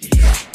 Yeah.